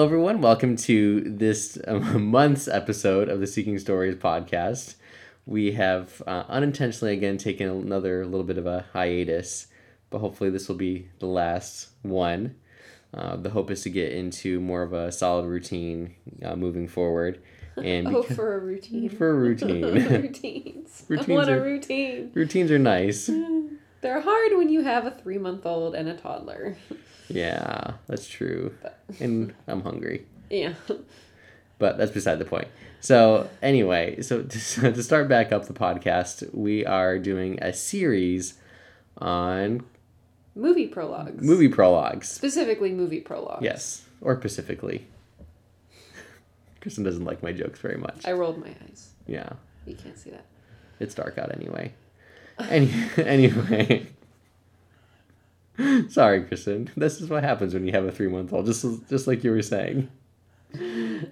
Hello, everyone. Welcome to this um, month's episode of the Seeking Stories podcast. We have uh, unintentionally again taken another little bit of a hiatus, but hopefully this will be the last one. Uh, the hope is to get into more of a solid routine uh, moving forward. And Oh, for a routine. For a routine. Routines. I Routines want a routine. routines are nice. They're hard when you have a three month old and a toddler. Yeah, that's true. And I'm hungry. Yeah. but that's beside the point. So anyway, so to, to start back up the podcast, we are doing a series on Movie prologues. movie prologues. Specifically, movie prologues. Yes, or specifically. Kristen doesn't like my jokes very much. I rolled my eyes. Yeah, You can't see that. it's dark out anyway. Any, anyway. Sorry, Kristen. This is what happens when you have a three month old, just just like you were saying.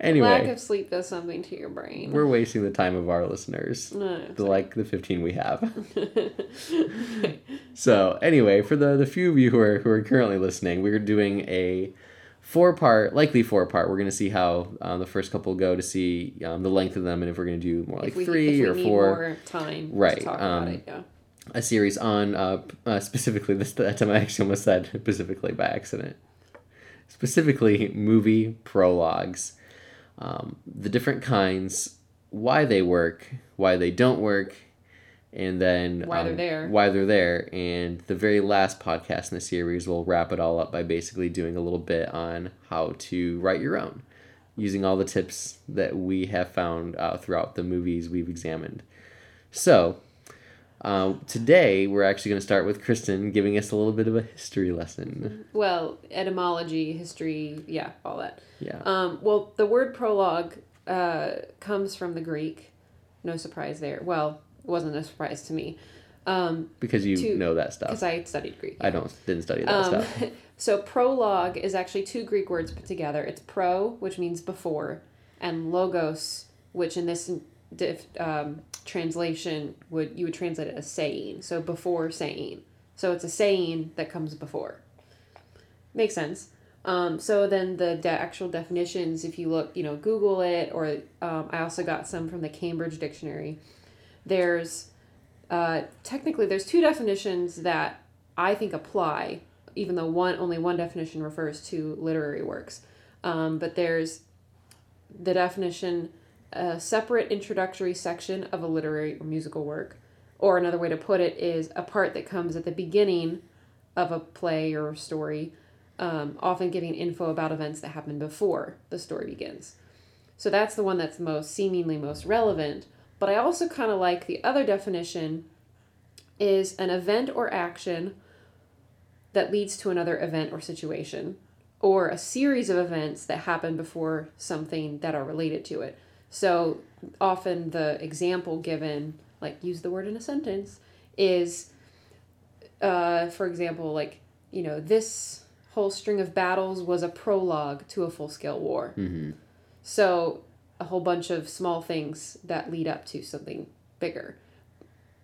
Anyway. Lack of sleep does something to your brain. We're wasting the time of our listeners. No, The like the fifteen we have. So anyway, for the the few of you who are who are currently listening, we're doing a four part, likely four part. We're gonna see how um, the first couple go to see um, the length of them, and if we're gonna do more like we, three or four. more time Right, to talk um, about it, yeah. A series on uh, uh specifically this that time I actually almost said specifically by accident. Specifically, movie prologues, um, the different kinds, why they work, why they don't work, and then Why they're um, there. Why they're there, and the very last podcast in the series will wrap it all up by basically doing a little bit on how to write your own, using all the tips that we have found uh, throughout the movies we've examined. So, uh, today we're actually going to start with Kristen giving us a little bit of a history lesson. Well, etymology, history, yeah, all that. Yeah. Um, well, the word prologue uh, comes from the Greek. No surprise there. Well, it wasn't a surprise to me um, because you to- know that stuff. because I studied Greek. I don't didn't study that Um, stuff. so prologue is actually two Greek words put together. It's pro, which means before, and logos, which in this diff, um, translation would you would translate it as saying. So before saying. So it's a saying that comes before. Makes sense. Um, so then the de- actual definitions, if you look, you know, Google it, or um, I also got some from the Cambridge Dictionary. There's uh, technically there's two definitions that I think apply, even though one only one definition refers to literary works. Um, but there's the definition a separate introductory section of a literary or musical work, or another way to put it is a part that comes at the beginning of a play or story, um, often giving info about events that happen before the story begins. So that's the one that's most seemingly most relevant. But I also kind of like the other definition is an event or action that leads to another event or situation, or a series of events that happen before something that are related to it. So often the example given, like use the word in a sentence, is, uh, for example, like, you know, this whole string of battles was a prologue to a full scale war. hmm So a whole bunch of small things that lead up to something bigger.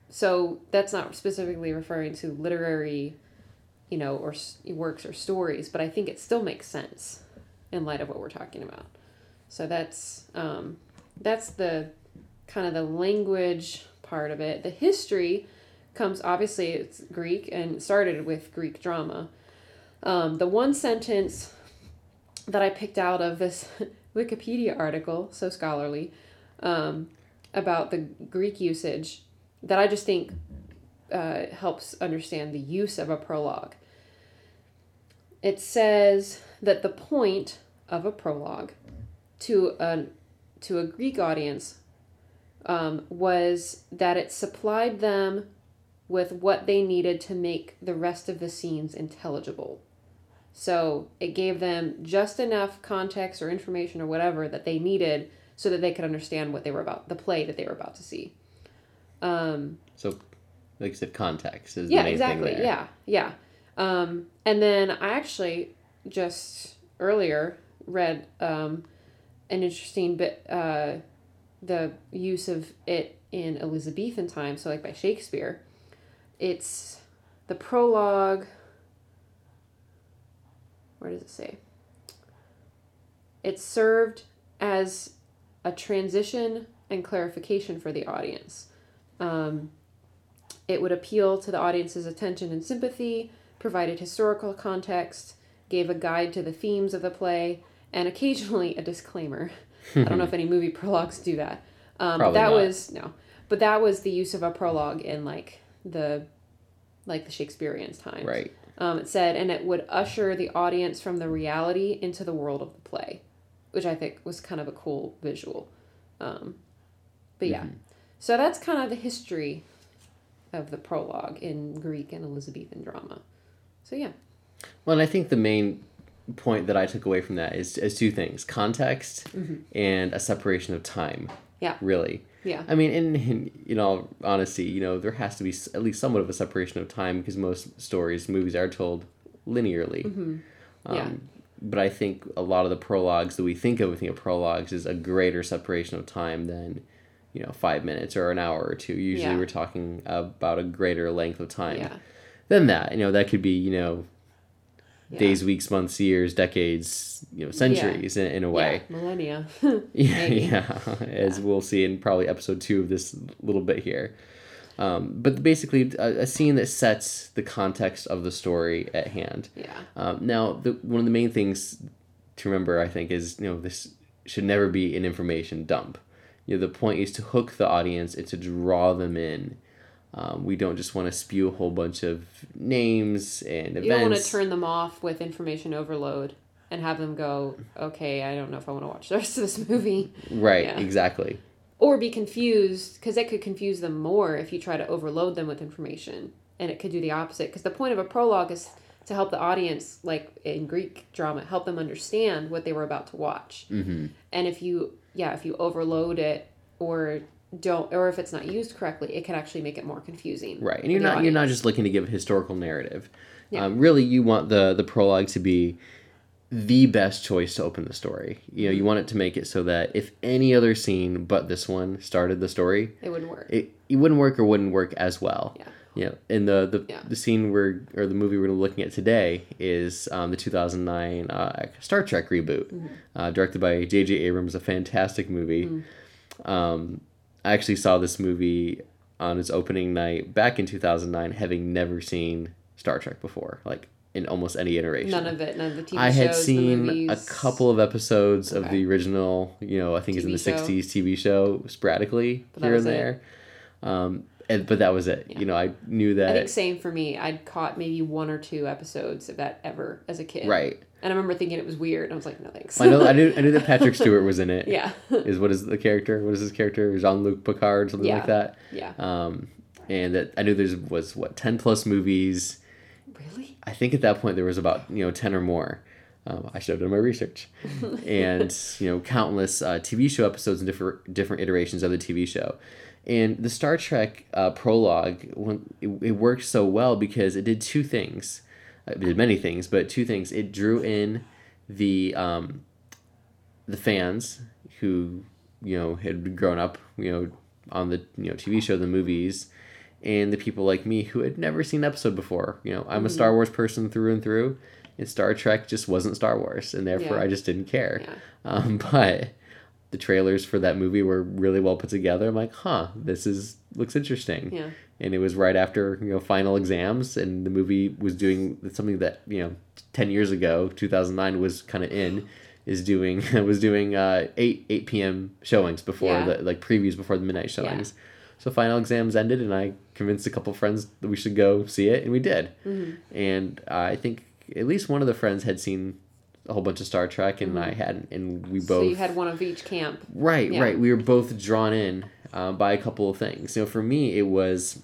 So that's not specifically referring to literary, you know, or s- works or stories, but I think it still makes sense in light of what we're talking about. So that's um, that's the kind of the language part of it. The history comes obviously it's Greek and started with Greek drama. Um, the one sentence that I picked out of this Wikipedia article, so scholarly, um, about the Greek usage that I just think uh, helps understand the use of a prologue. It says that the point of a prologue to a, to a Greek audience um, was that it supplied them with what they needed to make the rest of the scenes intelligible. So it gave them just enough context or information or whatever that they needed so that they could understand what they were about, the play that they were about to see. Um, So, like you said, context is yeah, the main exactly. Yeah, yeah. Um, and then I actually just earlier read um, an interesting bit, uh, the use of it in Elizabethan times, so like by Shakespeare. It's the prologue. Where does it say? it served as a transition and clarification for the audience. Um, it would appeal to the audience's attention and sympathy, provided historical context, gave a guide to the themes of the play, and occasionally a disclaimer. I don't know if any movie prologues do that. Um, but that not. was no, but that was the use of a prologue in like the, like the Shakespearean times. Right. Um, it said, and it would usher the audience from the reality into the world of the play, which I think was kind of a cool visual. Um, but yeah, so that's kind of the history of the prologue in Greek and Elizabethan drama. So yeah, Well, and I think the main point that I took away from that is, is two things context and a separation of time. Yeah. Really. yeah, I mean, in, in you know, honesty, you know, there has to be at least somewhat of a separation of time because most stories, movies are told linearly. Um, Yeah. But I think a lot of the prologues that we think of, we think of prologues, is a greater separation of time than, you know, five minutes or an hour or two. Usually Yeah. we're talking about a greater length of time yeah, than that. You know, that could be, you know, yeah. days, weeks, months, years, decades, you know, centuries in, in a way. yeah, millennia. Yeah, yeah, as we'll see in probably episode two of this little bit here. Um, but basically, a, a scene that sets the context of the story at hand. yeah, Um, now, the, one of the main things to remember, I think, is you know this should never be an information dump. You know, the point is to hook the audience and to draw them in. Um, we don't just want to spew a whole bunch of names and events. you don't want to turn them off with information overload and have them go, okay, I don't know if I want to watch the rest of this movie. right, Yeah. exactly. or be confused because it could confuse them more if you try to overload them with information and it could do the opposite because the point of a prologue is to help the audience like in greek drama help them understand what they were about to watch hmm and if you yeah if you overload it or don't or if it's not used correctly it can actually make it more confusing Right, and you're not you're not just looking to give a historical narrative. Yeah. Um, really, you want the the prologue to be the best choice to open the story. You know, you want it to make it so that if any other scene but this one started the story, it wouldn't work it, it wouldn't work or wouldn't work as well. Yeah. You know, and the the, Yeah. the scene we're or the movie we're looking at today is um, the 2009 uh, Star Trek reboot, Mm-hmm. uh, directed by J.J. Abrams, a fantastic movie. Mm. Um, I actually saw this movie on its opening night back in 2009, having never seen Star Trek before, like in almost any iteration. none of it none of the tv I shows had seen a couple of episodes of the original, you know, I think it's in the show. 60s TV show sporadically here and there. Um, and, but that was it. Yeah. You know, I knew that. I think same for me. I'd caught maybe one or two episodes of that ever as a kid. Right. And I remember thinking it was weird. I was like, no thanks. I know. I knew. I knew that Patrick Stewart was in it. yeah. Is what is the character? What is his character? Jean Luc Picard, something like that. yeah. Um, and that I knew there was what ten plus movies. Really? I think at that point there was about you know ten or more. Um, I should have done my research, and you know countless uh, TV show episodes and different different iterations of the TV show, and the Star Trek uh, prologue when it, it worked so well because it did two things, it did many things, but two things. It drew in the um, the fans who you know had grown up you know on the you know TV show, the movies, and the people like me who had never seen an episode before. You know, I'm a Star Wars person through and through, and Star Trek just wasn't Star Wars, and therefore Yeah. I just didn't care. Yeah. Um, but the trailers for that movie were really well put together. I'm like, huh, this is looks interesting. Yeah. And it was right after you know final exams, and the movie was doing something that you know ten years ago, 2009 was kind of in. Is doing was doing uh, eight eight p.m. showings before Yeah. the like previews before the midnight showings. Yeah. So final exams ended, and I convinced a couple friends that we should go see it, and we did. Mm-hmm. And I think at least one of the friends had seen a whole bunch of Star Trek, and I hadn't, and we both Mm-hmm. So you had one of each camp. right, yeah. right. We were both drawn in uh, by a couple of things. Know, for me, it was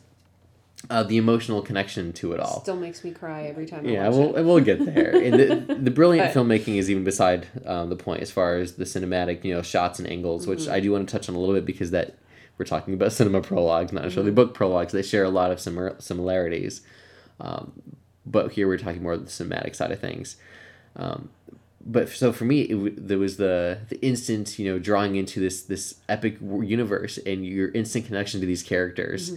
uh, the emotional connection to it all. Still makes me cry every time I Yeah, watch we'll, it. we'll get there. and the, the brilliant But- filmmaking is even beside um, the point as far as the cinematic, you know, shots and angles, which Mm-hmm. I do want to touch on a little bit because that we're talking about cinema prologues, not Mm-hmm. necessarily book prologues. They share a lot of simar- similarities, um, but here we're talking more of the cinematic side of things. Um, but so for me, it there was the the instant, you know, drawing into this this epic universe and your instant connection to these characters,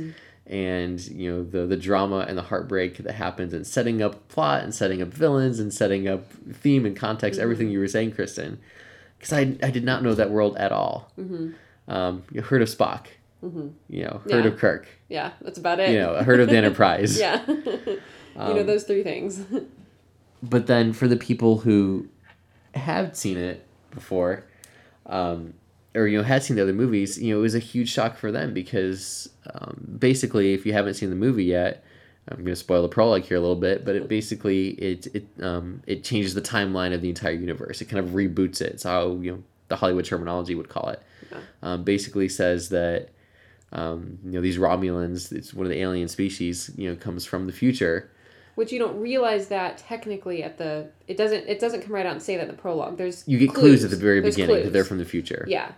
and you know the the drama and the heartbreak that happens, and setting up plot and setting up villains and setting up theme and context, everything you were saying, Kristen, because I, I did not know that world at all. Mm-hmm. Um, you heard of Spock, Mm-hmm. you know, heard Yeah. of Kirk, Yeah, that's about it. you know, heard of the Enterprise. yeah. you know Um, those three things. but then for the people who have seen it before um, or you know had seen the other movies you know it was a huge shock for them because um, basically if you haven't seen the movie yet i'm going to spoil the prologue here a little bit but it basically it it um, it changes the timeline of the entire universe. It kind of reboots it. It's how you know the hollywood terminology would call it. Yeah. um, basically says that um, you know these romulans it's one of the alien species you know comes from the future Which you don't realize that technically at the it doesn't it doesn't come right out and say that in the prologue. There's you get clues, at the very There's beginning that they're from the future Yeah,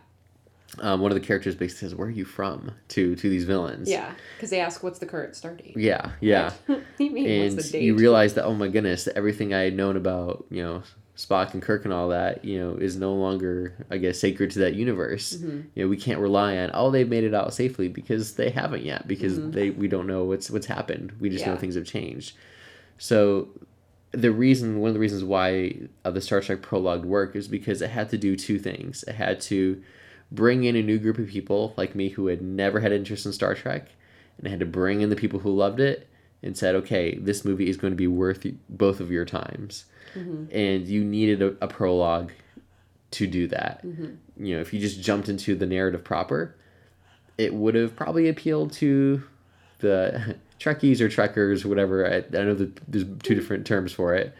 um, one of the characters basically says, "Where are you from?" to to these villains. yeah, because they ask what's the current stardate. yeah, yeah. You mean And what's the date? you realize that oh my goodness, everything I had known about you know Spock and Kirk and all that you know is no longer I guess sacred to that universe. Mhm. You know we can't rely on oh they've made it out safely because they haven't yet because Mhm. they we don't know what's what's happened. We just know things have changed. So the reason one of the reasons why uh, the Star Trek prologue worked is because it had to do two things. It had to bring in a new group of people like me who had never had interest in Star Trek, and it had to bring in the people who loved it and said, okay, this movie is going to be worth both of your times, Mhm. and you needed a, a prologue to do that. Mhm. You know, if you just jumped into the narrative proper, it would have probably appealed to the Trekkies or Trekkers whatever. I, I know that there's two different terms for it.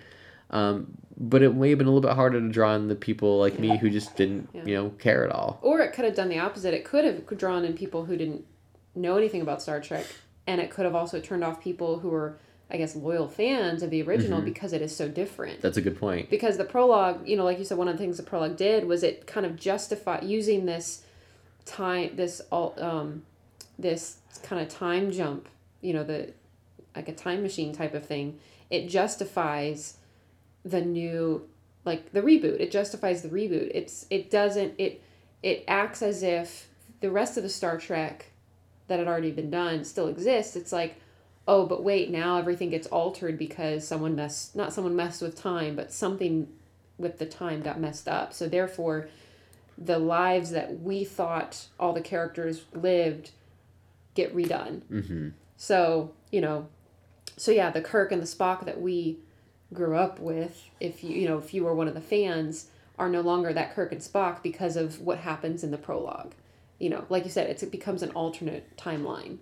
Um, but it may have been a little bit harder to draw in the people like me who just didn't, Yeah. you know, care at all. Or it could have done the opposite. It could have drawn in people who didn't know anything about Star Trek, and it could have also turned off people who were, I guess, loyal fans of the original Mhm. because it is so different. That's a good point. because the prologue, you know, like you said, one of the things the prologue did was it kind of justified using this time, this all, um, this kind of time jump, you know, the like a time machine type of thing. It justifies the new, like the reboot. It justifies the reboot. It's it doesn't it it acts as if the rest of the Star Trek that had already been done still exists. It's like oh but wait now everything gets altered because someone messed not someone messed with time but something with the time got messed up so therefore the lives that we thought all the characters lived get redone hmm so you know so yeah the kirk and the spock that we grew up with if you you know if you were one of the fans are no longer that kirk and spock because of what happens in the prologue. You know like you said it becomes an alternate timeline.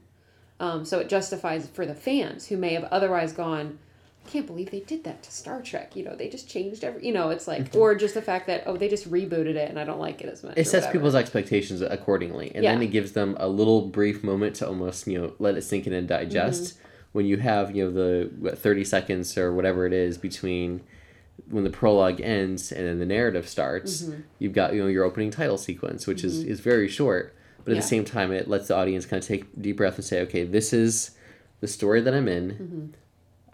Um, so it justifies for the fans who may have otherwise gone can't believe they did that to Star Trek. You know, they just changed every. You know, it's like, or just the fact that oh, they just rebooted it and I don't like it as much. It sets whatever. people's expectations accordingly, and then it gives them a little brief moment to almost you know let it sink in and digest. Mm-hmm. When you have you know the what, thirty seconds or whatever it is between when the prologue ends and then the narrative starts, Mm-hmm. you've got you know your opening title sequence, which is is very short, but at Yeah. the same time it lets the audience kind of take a deep breath and say, okay, this is the story that I'm in.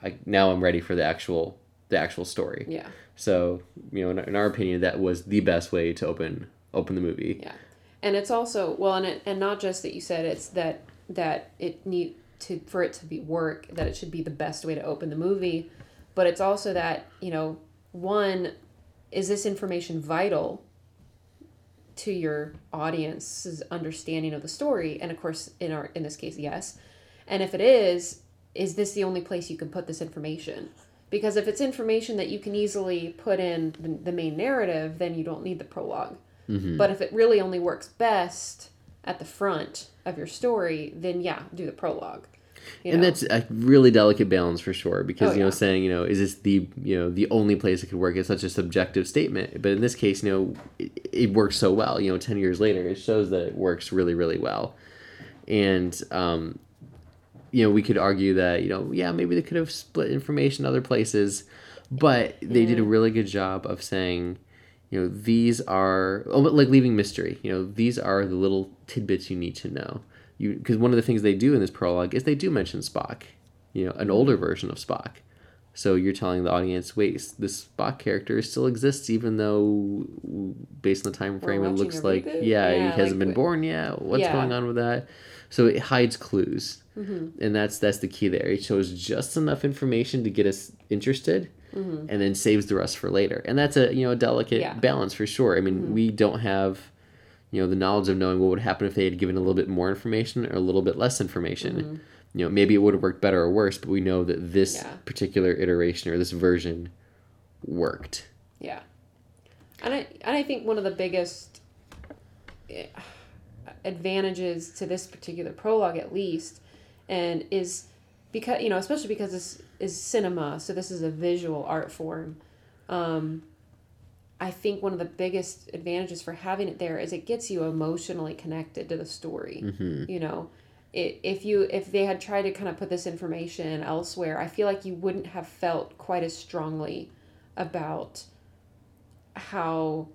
I now I'm ready for the actual the actual story. Yeah. So you know, in, in our opinion, that was the best way to open open the movie. Yeah, and it's also well, and it, and not just that you said it's that that it need to for it to be work that it should be the best way to open the movie, but it's also that you know one is this information vital to your audience's understanding of the story, and of course in our in this case yes, and if it is, is this the only place you can put this information? Because if it's information that you can easily put in the, the main narrative, then you don't need the prologue. Mm-hmm. But if it really only works best at the front of your story, then yeah, do the prologue. You and know? that's a really delicate balance for sure because Oh, you know yeah. saying you know is this the you know the only place it could work is such a subjective statement but in this case you know it, it works so well you know 10 years later it shows that it works really really well and um you know we could argue that you know yeah maybe they could have split information other places but they did a really good job of saying you know these are oh, like leaving mystery you know these are the little tidbits you need to know. You because one of the things they do in this prologue is they do mention spock you know an older version of spock. So you're telling the audience wait this spock character still exists even though based on the time frame it looks like yeah, Yeah, he hasn't like been born yet. What's Yeah. going on with that? So it hides clues Mm-hmm. and that's that's the key there. It shows just enough information to get us interested, mm-hmm. and then saves the rest for later. And that's a you know a delicate Yeah. balance for sure. I mean, mm-hmm. we don't have you know the knowledge of knowing what would happen if they had given a little bit more information or a little bit less information. You know, maybe it would have worked better or worse, but we know that this Yeah. particular iteration or this version worked. Yeah. And I and I think one of the biggest eh, advantages to this particular prologue at least and is because you know especially because this is cinema so this is a visual art form um, i think one of the biggest advantages for having it there is it gets you emotionally connected to the story. You know it, if you if they had tried to kind of put this information elsewhere i feel like you wouldn't have felt quite as strongly about how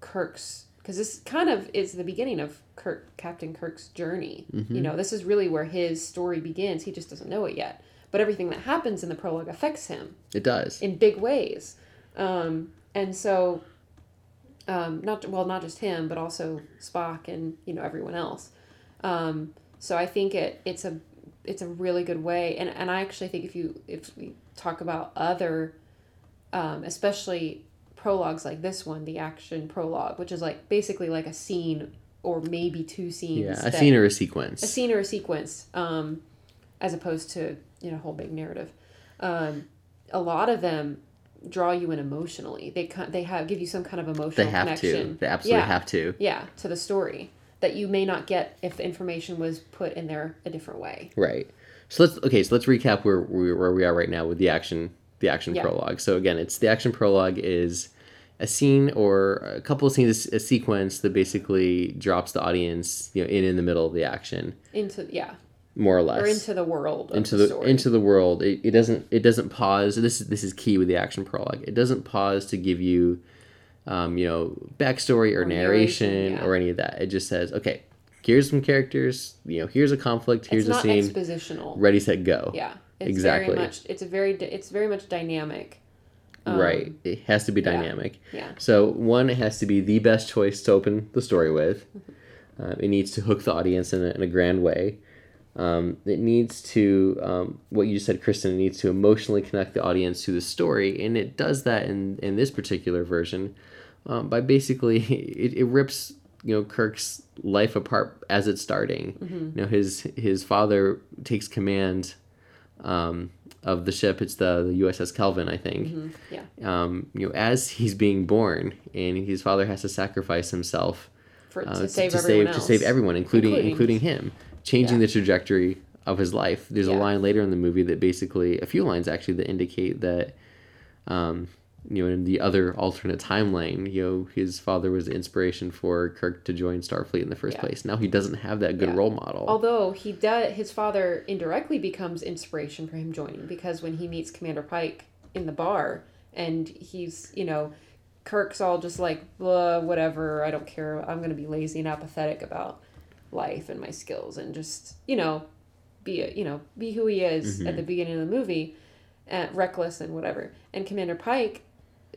Kirk's because this kind of is the beginning of Kirk Captain Kirk's journey. You know, this is really where his story begins. He just doesn't know it yet. But everything that happens in the prologue affects him It does. in big ways. Um, and so um, not well, not just him, but also Spock and you know everyone else. Um, so I think it it's a it's a really good way, and and I actually think if you if we talk about other, um, especially prologues like this one, the action prologue, which is like basically like a scene or maybe two scenes. Yeah, a that- scene or a sequence. a scene or a sequence, um, as opposed to you know a whole big narrative. Um, a lot of them draw you in emotionally. They they have give you some kind of emotional they have connection. to. They absolutely yeah, have to. Yeah, to the story that you may not get if the information was put in there a different way. Right. So let's okay. So let's recap where we where we are right now with the action the action Yeah. prologue. So again, it's the action prologue is a scene or a couple of scenes, a sequence that basically drops the audience, you know, in in the middle of the action, Into yeah, more or less. or into the world. Of into the, the story. into the world. It, it doesn't it doesn't pause. This is this is key with the action prologue. It doesn't pause to give you, um, you know, backstory or, Or narration, narration, yeah. or any of that. It just says, okay, here's some characters. You know, here's a conflict. Here's it's a scene. expositional. Ready, set, go. Yeah, it's Exactly. Very much. It's a very. It's very much dynamic. Um, right. It has to be dynamic. Yeah. yeah. So one, it has to be the best choice to open the story with. Mm-hmm. Uh, it needs to hook the audience in a, in a grand way. Um, it needs to, um, what you said, Kristen, it needs to emotionally connect the audience to the story, and it does that in, in this particular version um, by basically it, it rips you know Kirk's life apart as it's starting. Mm-hmm. You know his his father takes command um, of the ship. It's the, the USS Kelvin, I think Mhm. Yeah. um, you know, as he's being born, and his father has to sacrifice himself For uh, to save to everyone save else. to save everyone, including including, Including- him, changing Yeah. the trajectory of his life. There's a line later in the movie that basically a few lines actually that indicate that. Um, you know, in the other alternate timeline, you know, his father was the inspiration for Kirk to join Starfleet in the first Yeah. place. Now he doesn't have that good Yeah. role model. Although he does, his father indirectly becomes inspiration for him joining because when he meets Commander Pike in the bar, and he's you know, Kirk's all just like blah whatever I don't care I'm gonna be lazy and apathetic about life and my skills and just you know, be a, you know be who he is at the beginning of the movie, uh, reckless and whatever. And Commander Pike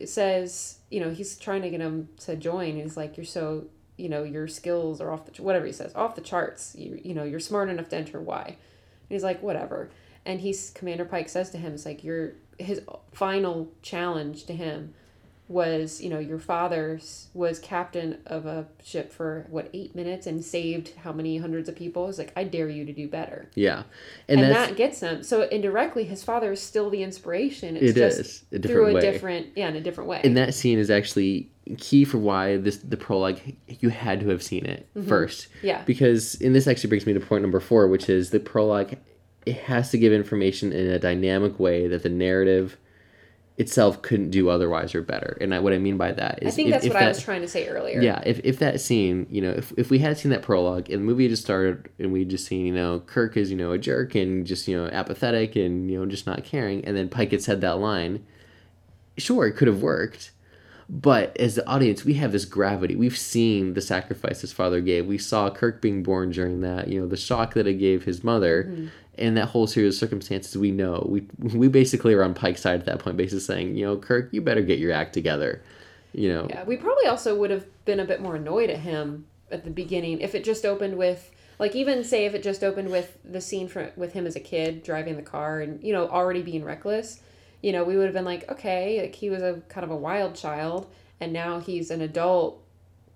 says you know he's trying to get him to join. He's like you're so you know your skills are off the whatever he says off the charts. You you know you're smart enough to enter y. And he's like whatever. And he's commander pike says to him it's like your his final challenge to him was you know your father was captain of a ship for what eight minutes and saved how many hundreds of people? It's like i dare you to do better. Yeah, and, and, that gets him. So indirectly his father is still the inspiration. It's it just is a through different a way. different yeah in a different way. And that scene is actually key for why this the prologue you had to have seen it mm-hmm. first. Yeah. Because and this actually brings me to point number four which is the prologue it has to give information in a dynamic way that the narrative itself couldn't do otherwise or better. And I, what i mean by that is i think if, that's if what that, i was trying to say earlier. Yeah if, if that scene you know if, if we had seen that prologue and the movie just started and we just seen you know kirk is you know a jerk and just you know apathetic and you know just not caring and then pike had said that line sure it could have worked. But as the audience we have this gravity. We've seen the sacrifice his father gave. We saw kirk being born during that you know the shock that it gave his mother. Mm-hmm. And that whole series of circumstances we know we we basically are on pike's side at that point basically saying you know kirk you better get your act together you know? Yeah, we probably also would have been a bit more annoyed at him at the beginning if it just opened with Like even say if it just opened with the scene from with him as a kid driving the car and you know already being reckless, you know we would have been like okay like he was a kind of a wild child and now he's an adult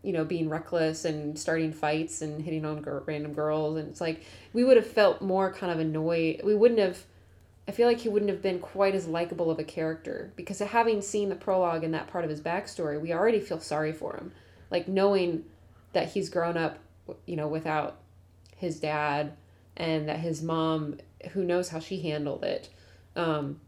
you know being reckless and starting fights and hitting on random girls. And it's like we would have felt more kind of annoyed. We wouldn't have i feel like he wouldn't have been quite as likable of a character. Because having seen the prologue and that part of his backstory we already feel sorry for him. Like knowing that he's grown up you know without his dad and that his mom who knows how she handled it. Um,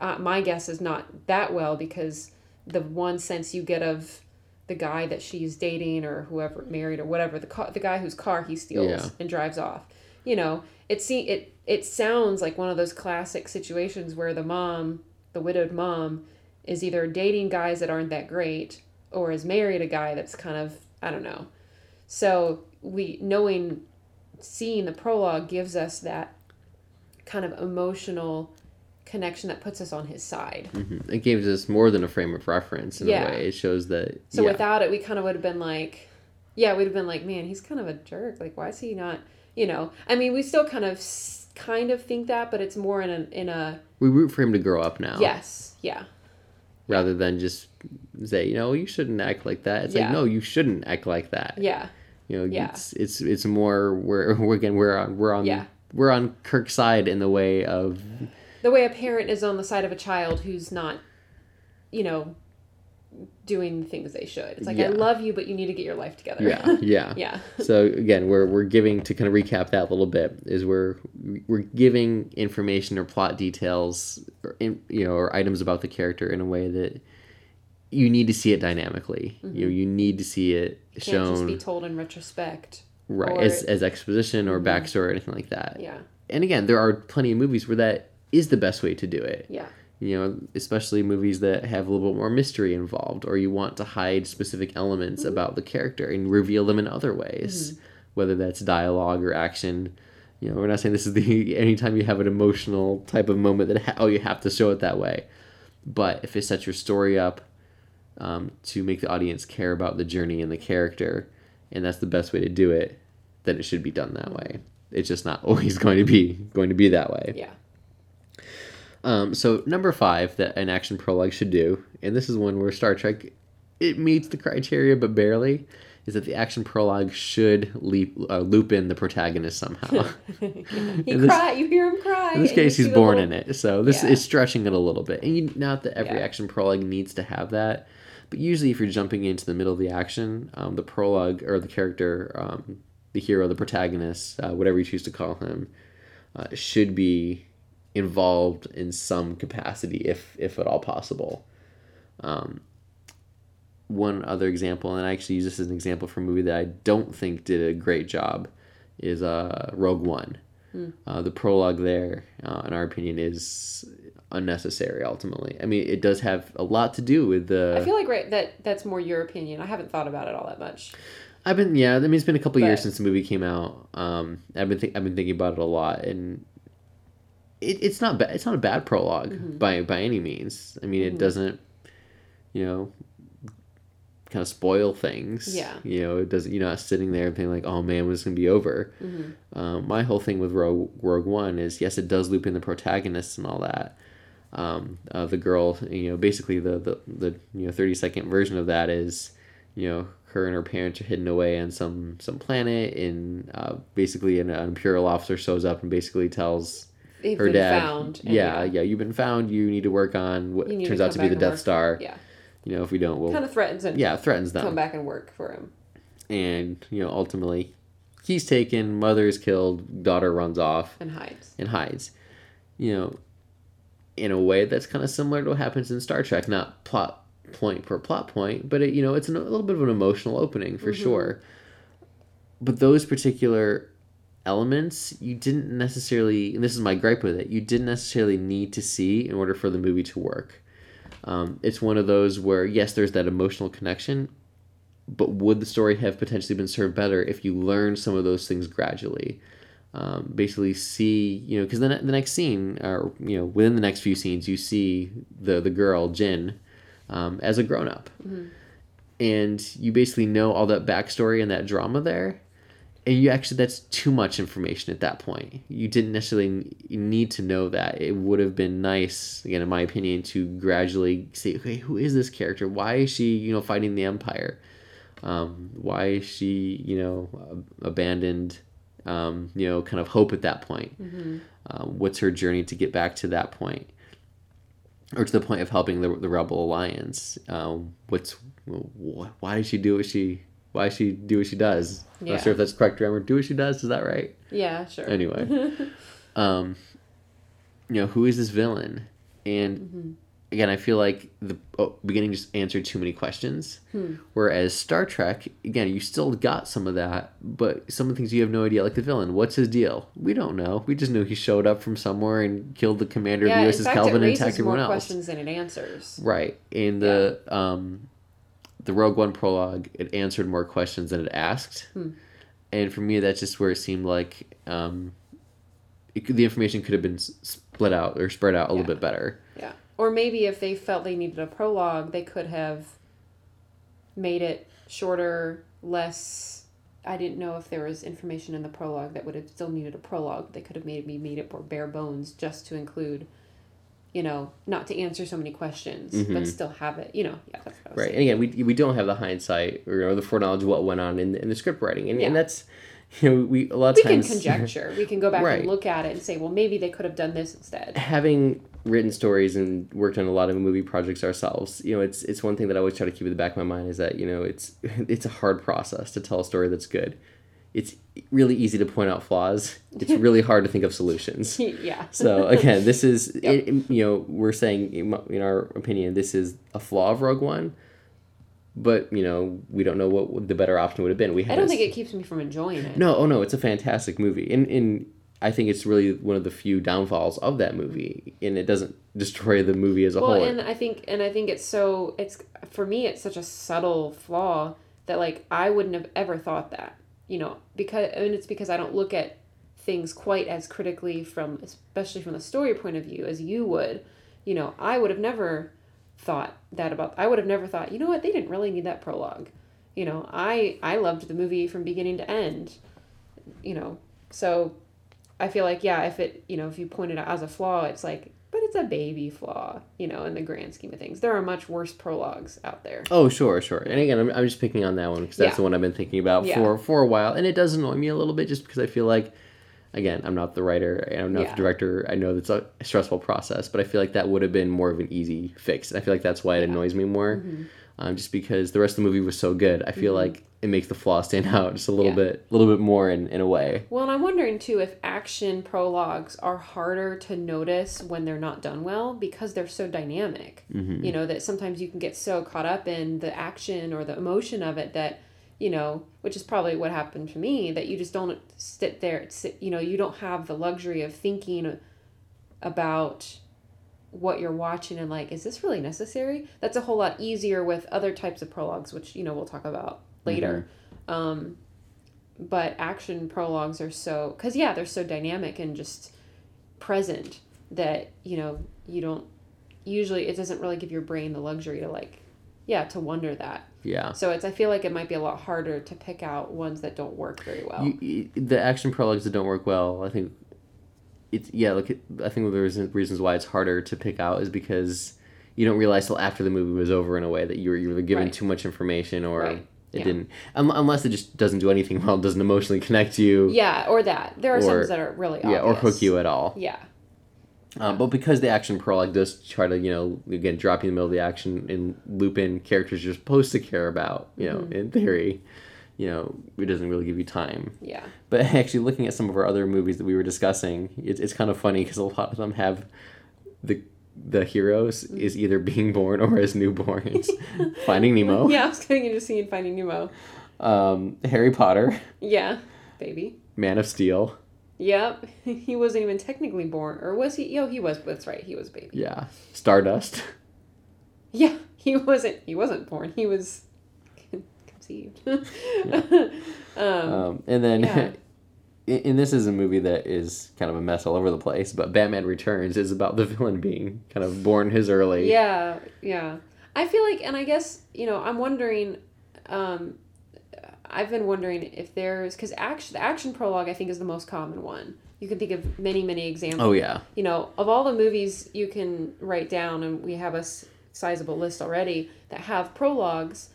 uh, my guess is not that well because the one sense you get of the guy that she's dating or whoever married or whatever the car, the guy whose car he steals Yeah. and drives off you know it see it it sounds like one of those classic situations where the mom the widowed mom is either dating guys that aren't that great or is married a guy that's kind of i don't know so we knowing seeing the prologue gives us that kind of emotional connection that puts us on his side Mhm. It gives us more than a frame of reference in Yeah. a way. It shows that. So yeah. without it, we kind of would have been like, yeah, we'd have been like, man, he's kind of a jerk. Like, why is he not? You know, I mean, we still kind of kind of think that, but it's more in a in a we root for him to grow up now. yes, yeah, Rather than just say, you know, you shouldn't act like that. It's Yeah. like, no, you shouldn't act like that. yeah, You know, Yeah. it's it's it's more we're, we're again we're on we're on Yeah. we're on Kirk's side in the way of the way a parent is on the side of a child who's not, you know, doing the things they should. It's like Yeah. I love you, but you need to get your life together. yeah yeah yeah, so again we're we're giving to kind of recap that a little bit is we're we're giving information or plot details or in, you know or items about the character in a way that you need to see it dynamically you know you need to see it Mm-hmm. can't just shown be told in retrospect. right as, as exposition or Mhm. backstory or anything like that Yeah, and again there are plenty of movies where that is the best way to do it. Yeah, you know especially movies that have a little bit more mystery involved or you want to hide specific elements Mm-hmm. about the character and reveal them in other ways whether that's dialogue or action. You know we're not saying this is the anytime you have an emotional type of moment that ha- oh you have to show it that way. But if it sets your story up um, to make the audience care about the journey and the character and that's the best way to do it then it should be done that way. It's just not always going to be going to be that way. Yeah. Um, so number five that an action prologue should do, and this is one where Star Trek it meets the criteria but barely, is that the action prologue should leap, uh, loop in the protagonist somehow. he this- cry. You hear him cry. in this case, he's born little- in it, so this Yeah. is stretching it a little bit. And you, not that every Yeah. action prologue needs to have that, but usually if you're jumping into the middle of the action, um, the prologue or the character, um, the hero, the protagonist, uh, whatever you choose to call him, uh, should be involved in some capacity, if if at all possible. Um, one other example, and I actually use this as an example for a movie that I don't think did a great job, is uh, Rogue One. Uh, the prologue there, uh, in our opinion, is unnecessary. Ultimately, I mean, it does have a lot to do with the. I feel like right that that's more your opinion. I haven't thought about it all that much. I've been yeah. I mean, it's been a couple years since the movie came out. Um, I've been think I've been thinking about it a lot, and it, it's not bad. It's not a bad prolog Mm-hmm. by by any means. I mean, it doesn't, you know, kind of spoil things. Yeah. You know, it doesn't. You're not sitting there and being like, oh man, when it's gonna be over. Mm-hmm. Um, my whole thing with Rogue Rogue One is yes, it does loop in the protagonists and all that. Um, uh, the girl, you know, basically the, the the you know thirty second version of that is, you know, her and her parents are hidden away on some some planet, and uh, basically an, an imperial officer shows up and basically tells They've her been dad, found. and yeah, yeah, you've been found. You need to work on what need to turns out to be the Death work. Star. Yeah. You know, if we don't, we'll Kind of threatens and yeah threatens them come back and work for him. and you know ultimately he's taken mother is killed daughter runs off and hides. and hides you know in a way that's kind of similar to what happens in star trek not plot point per plot point but it, you know it's an, a little bit of an emotional opening for mm-hmm. sure but those particular elements you didn't necessarily and this is my gripe with it you didn't necessarily need to see in order for the movie to work. Um, it's one of those where yes there's that emotional connection but would the story have potentially been served better if you learned some of those things gradually? Um, basically see you know because then the next scene or you know within the next few scenes you see the the girl Jyn um, as a grown-up. And you basically know all that backstory and that drama there and you actually that's too much information at that point. You didn't necessarily need to know that. It would have been nice again in my opinion to gradually say okay who is this character? Why is she you know fighting the empire? Um, why is she you know abandoned? Um, you know kind of hope at that point. Mm-hmm. um, what's her journey to get back to that point? Or to the point of helping the, the rebel alliance? Um, what's wh- why did she do what she why she do what she does i'm Yeah. not sure if that's correct grammar do what she does is that right Yeah, sure. anyway um you know who is this villain and Mm-hmm. again i feel like the oh, beginning just answered too many questions Hmm. whereas star trek again you still got some of that but some of the things you have no idea like the villain what's his deal we don't know we just knew he showed up from somewhere and killed the commander yeah, of the uss fact, Kelvin it and attacked more everyone else questions than it answers. right in the um the rogue one prologue it answered more questions than it asked Hmm. and for me that's just where it seemed like um it the information could have been split out or spread out a little bit better Yeah. Or maybe if they felt they needed a prologue, they could have made it shorter, less. I didn't know if there was information in the prologue that would have still needed a prologue. They could have maybe made it more bare bones just to include, you know, not to answer so many questions, but Mhm. still have it. You know, yeah, that's what I was right saying. and again we, we don't have the hindsight or, or the foreknowledge of what went on in the, in the script writing and, and that's you know we a lot of We can conjecture. We can go back Right. and look at it and say, well, maybe they could have done this instead. having written stories and worked on a lot of movie projects ourselves you know it's it's one thing that i always try to keep in the back of my mind is that you know it's it's a hard process to tell a story that's good it's really easy to point out flaws it's really hard to think of solutions yeah. so again this is Yep. it, you know we're saying in our opinion this is a flaw of rogue one but you know we don't know what the better option would have been we I don't think it keeps me from enjoying it. no, oh no, it's a fantastic movie. And and I think it's really one of the few downfalls of that movie. And it doesn't destroy the movie as a well whole. and i think and i think it's so it's for me it's such a subtle flaw that like i wouldn't have ever thought that you know because and it's because i don't look at things quite as critically from especially from the story point of view as you would. You know i would have never thought that about i would have never thought you know what? They didn't really need that prologue. You know i i loved the movie from beginning to end you know. So i feel like yeah if it you know if you point it out as a flaw it's like it's a baby flaw you know in the grand scheme of things there are much worse prologues out there oh, sure, sure. And again, I'm, I'm just picking on that one because that's Yeah. the one I've been thinking about Yeah. for, for a while. And it does annoy me a little bit just because I feel like, again, I'm not the writer and I'm not Yeah. the director. I know that's a stressful process, but I feel like that would have been more of an easy fix. And I feel like that's why it annoys me more. Mhm. Um, just because the rest of the movie was so good. I feel Mhm. like it makes the flaw stand out just a little Yeah. bit, a little bit more in, in a way. well and i'm wondering too if action prologues are harder to notice when they're not done well because they're so dynamic hmm you know that sometimes you can get so caught up in the action or the emotion of it that you know which is probably what happened to me that you just don't sit there sit, you know you don't have the luxury of thinking about what you're watching and like is this really necessary that's a whole lot easier with other types of prologues which you know we'll talk about later um but action prologues are so because yeah they're so dynamic and just present that you know you don't usually it doesn't really give your brain the luxury to like yeah to wonder that Yeah. so it's i feel like it might be a lot harder to pick out ones that don't work very well You, you, the action prologues that don't work well, I think it's yeah. Look, I think the reason- reasons why it's harder to pick out is because you don't realize till after the movie was over in a way that you were you were given Right. too much information or Right. It Yeah. didn't un- unless it just doesn't do anything well, doesn't emotionally connect you, yeah or that there are Or- some that are really yeah, or hook you at all. yeah Um, but because the action prologue does try to, you know, again, drop you in the middle of the action and loop in characters you're supposed to care about, you know, Mhm. in theory, you know, it doesn't really give you time. yeah But actually, looking at some of our other movies that we were discussing, it's, it's kind of funny because a lot of them have the the heroes is either being born or as newborns. Finding Nemo, yeah i was getting into seeing finding nemo um, Harry Potter, yeah baby Man of Steel, Yep, he wasn't even technically born, or was he? Yo, he was. That's right, he was a baby. yeah, Stardust, Yeah, he wasn't. He wasn't born. He was conceived. um, um, and then. yeah. And this is a movie that is kind of a mess all over the place, but Batman Returns is about the villain being kind of born his early. yeah, yeah. I feel like, and I guess you know, I'm wondering. Um, I've been wondering if there's because action the action prologue I think is the most common one. You can think of many many examples. Oh yeah. You know, of all the movies you can write down, and we have a sizable list already that have prologues.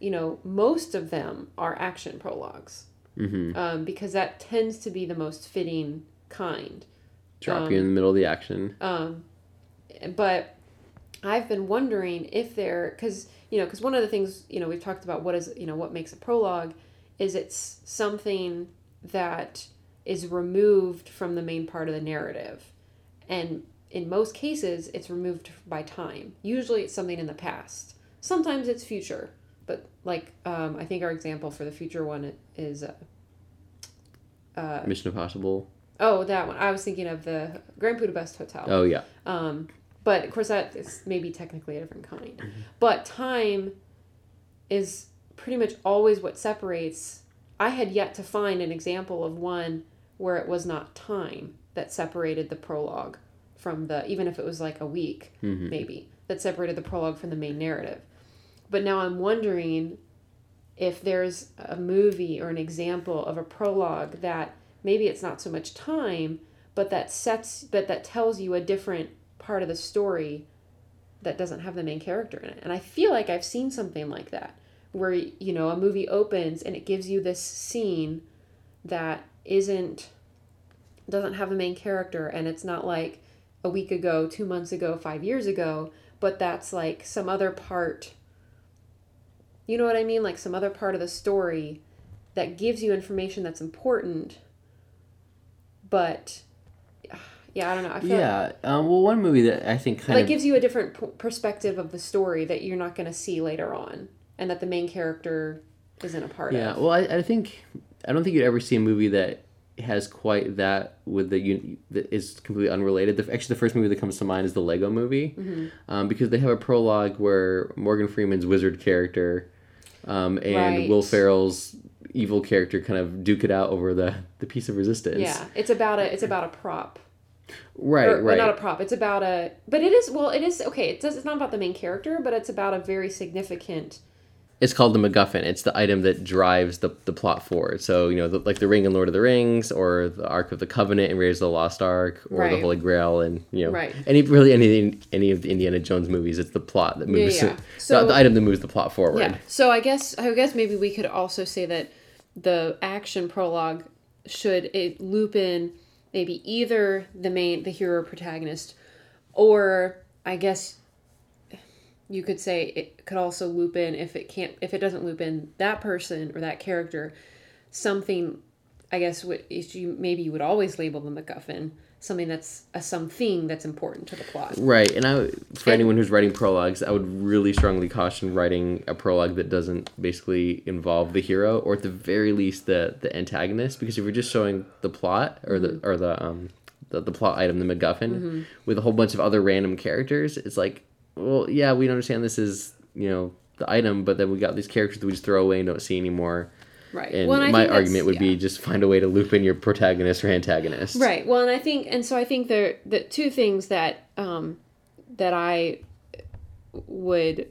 You know, most of them are action prologues Mm-hmm. um, because that tends to be the most fitting kind. Drop Um, you in the middle of the action. Um, but I've been wondering if there, because you know, because one of the things you know we've talked about what is you know what makes a prologue, is it's something that is removed from the main part of the narrative, and in most cases it's removed by time. Usually it's something in the past. Sometimes it's future, but like um, I think our example for the future one is. Uh, uh, Mission Impossible. oh, that one. I was thinking of the Grand Budapest Hotel. Oh yeah. Um, but of course, that is maybe technically a different kind. But time is pretty much always what separates. I had yet to find an example of one where it was not time that separated the prologue from the, even if it was like a week, Mhm. maybe, that separated the prologue from the main narrative. But now I'm wondering if there's a movie or an example of a prologue that maybe it's not so much time, but that sets, but that tells you a different part of the story that doesn't have the main character in it. And I feel like I've seen something like that where you know a movie opens and it gives you this scene that isn't doesn't have a main character and it's not like a week ago, 2 months ago, 5 years ago, but that's like some other part you know what I mean? Like some other part of the story that gives you information that's important but yeah, I don't know. I feel like Yeah. Um, well, one movie that I think kind like of gives you a different p- perspective of the story that you're not going to see later on and that the main character isn't a part Yeah, of Yeah, well, I, I think I don't think you'd ever see a movie that has quite that with the that is completely unrelated. The, actually, the first movie that comes to mind is the Lego Movie, Mm-hmm. um, because they have a prologue where Morgan Freeman's wizard character um, and Right. Will Ferrell's evil character kind of duke it out over the the piece of resistance. yeah it's about a it's about a prop right, or, right. not a prop it's about a but it is well it is okay it does it's not about the main character but it's about a very significant It's called the MacGuffin. It's the item that drives the, the plot forward. So, you know, the, like the Ring in Lord of the Rings, or the Ark of the Covenant in Raiders of the Lost Ark, or the Holy Grail, and you know, Right. any really any any of the Indiana Jones movies. It's the plot that moves yeah. the- So- the, item that moves the plot forward. yeah so i guess i guess maybe we could also say that the action prologue should it loop in maybe either the main the hero protagonist or i guess you could say it could also loop in if it can't if it doesn't loop in that person or that character something i guess what is you maybe you would always label the macguffin something that's a something that's important to the plot Right, and I for And- anyone who's writing prologues, I would really strongly caution writing a prologue that doesn't basically involve the hero, or at the very least the the antagonist. Because if you're just showing the plot or Mm-hmm. the or the um the, the plot item, the MacGuffin, with a whole bunch of other random characters, it's like, well, yeah, we understand this is you know the item, but then we got these characters that we just throw away and don't see anymore. right And Well, I my argument would yeah. be just find a way to loop in your protagonist or antagonist. Right. Well, and I think, and so I think there the two things that um, that I would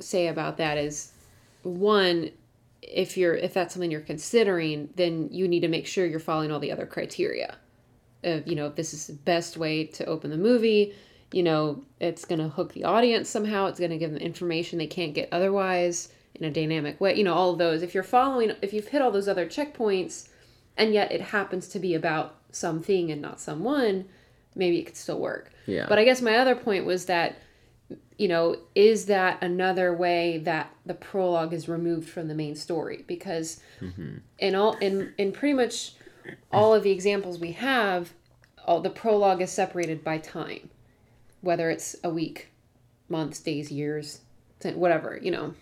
say about that is one, if you're if that's something you're considering, then you need to make sure you're following all the other criteria. Of you know, if this is the best way to open the movie, you know, it's gonna hook the audience somehow. It's gonna give them information they can't get otherwise in a dynamic way. You know, all of those. If you're following, if you've hit all those other checkpoints, and yet it happens to be about something and not someone, maybe it could still work. Yeah. But I guess my other point was that, you know, is that another way that the prologue is removed from the main story? Because mm-hmm. in all in in pretty much all of the examples we have, all the prologue is separated by time, whether it's a week, months, days, years, whatever, you know.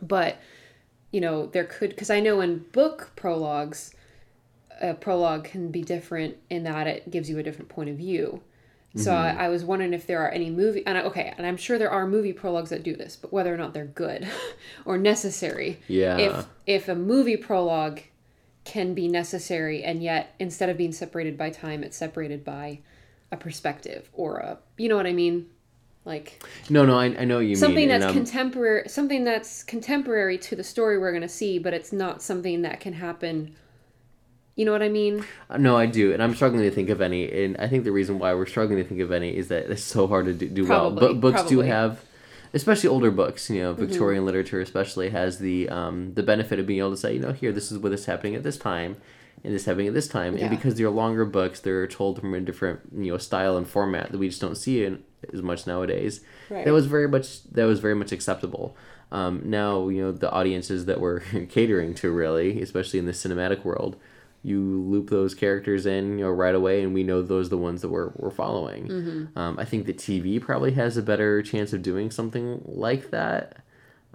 But you know, there could because I know in book prologues, a prologue can be different in that it gives you a different point of view. So I, mm-hmm. I was wondering if there are any movie, and I, okay, and I'm sure there are movie prologues that do this, but whether or not they're good or necessary. Yeah. If if a movie prologue can be necessary, and yet instead of being separated by time, it's separated by a perspective or a, you know what I mean? Like No, no, I, I know what you something mean. that's and, um, contemporary something that's contemporary to the story we're going to see, but it's not something that can happen. You know what I mean? Uh, No, I do, and I'm struggling to think of any. And I think the reason why we're struggling to think of any is that it's so hard to do, do well. But books do have, especially older books. You know, Mm-hmm. Victorian literature especially has the um, the benefit of being able to say, you know, here this is what is happening at this time, and this happening at this time. Yeah. And because they're longer books, they're told from a different you know style and format that we just don't see in as much nowadays. Right. That was very much that was very much acceptable. Um, now you know the audiences that we're catering to really, especially in the cinematic world you loop those characters in you know right away and we know those are the ones that we're, we're following Mm-hmm. um, i think the tv probably has a better chance of doing something like that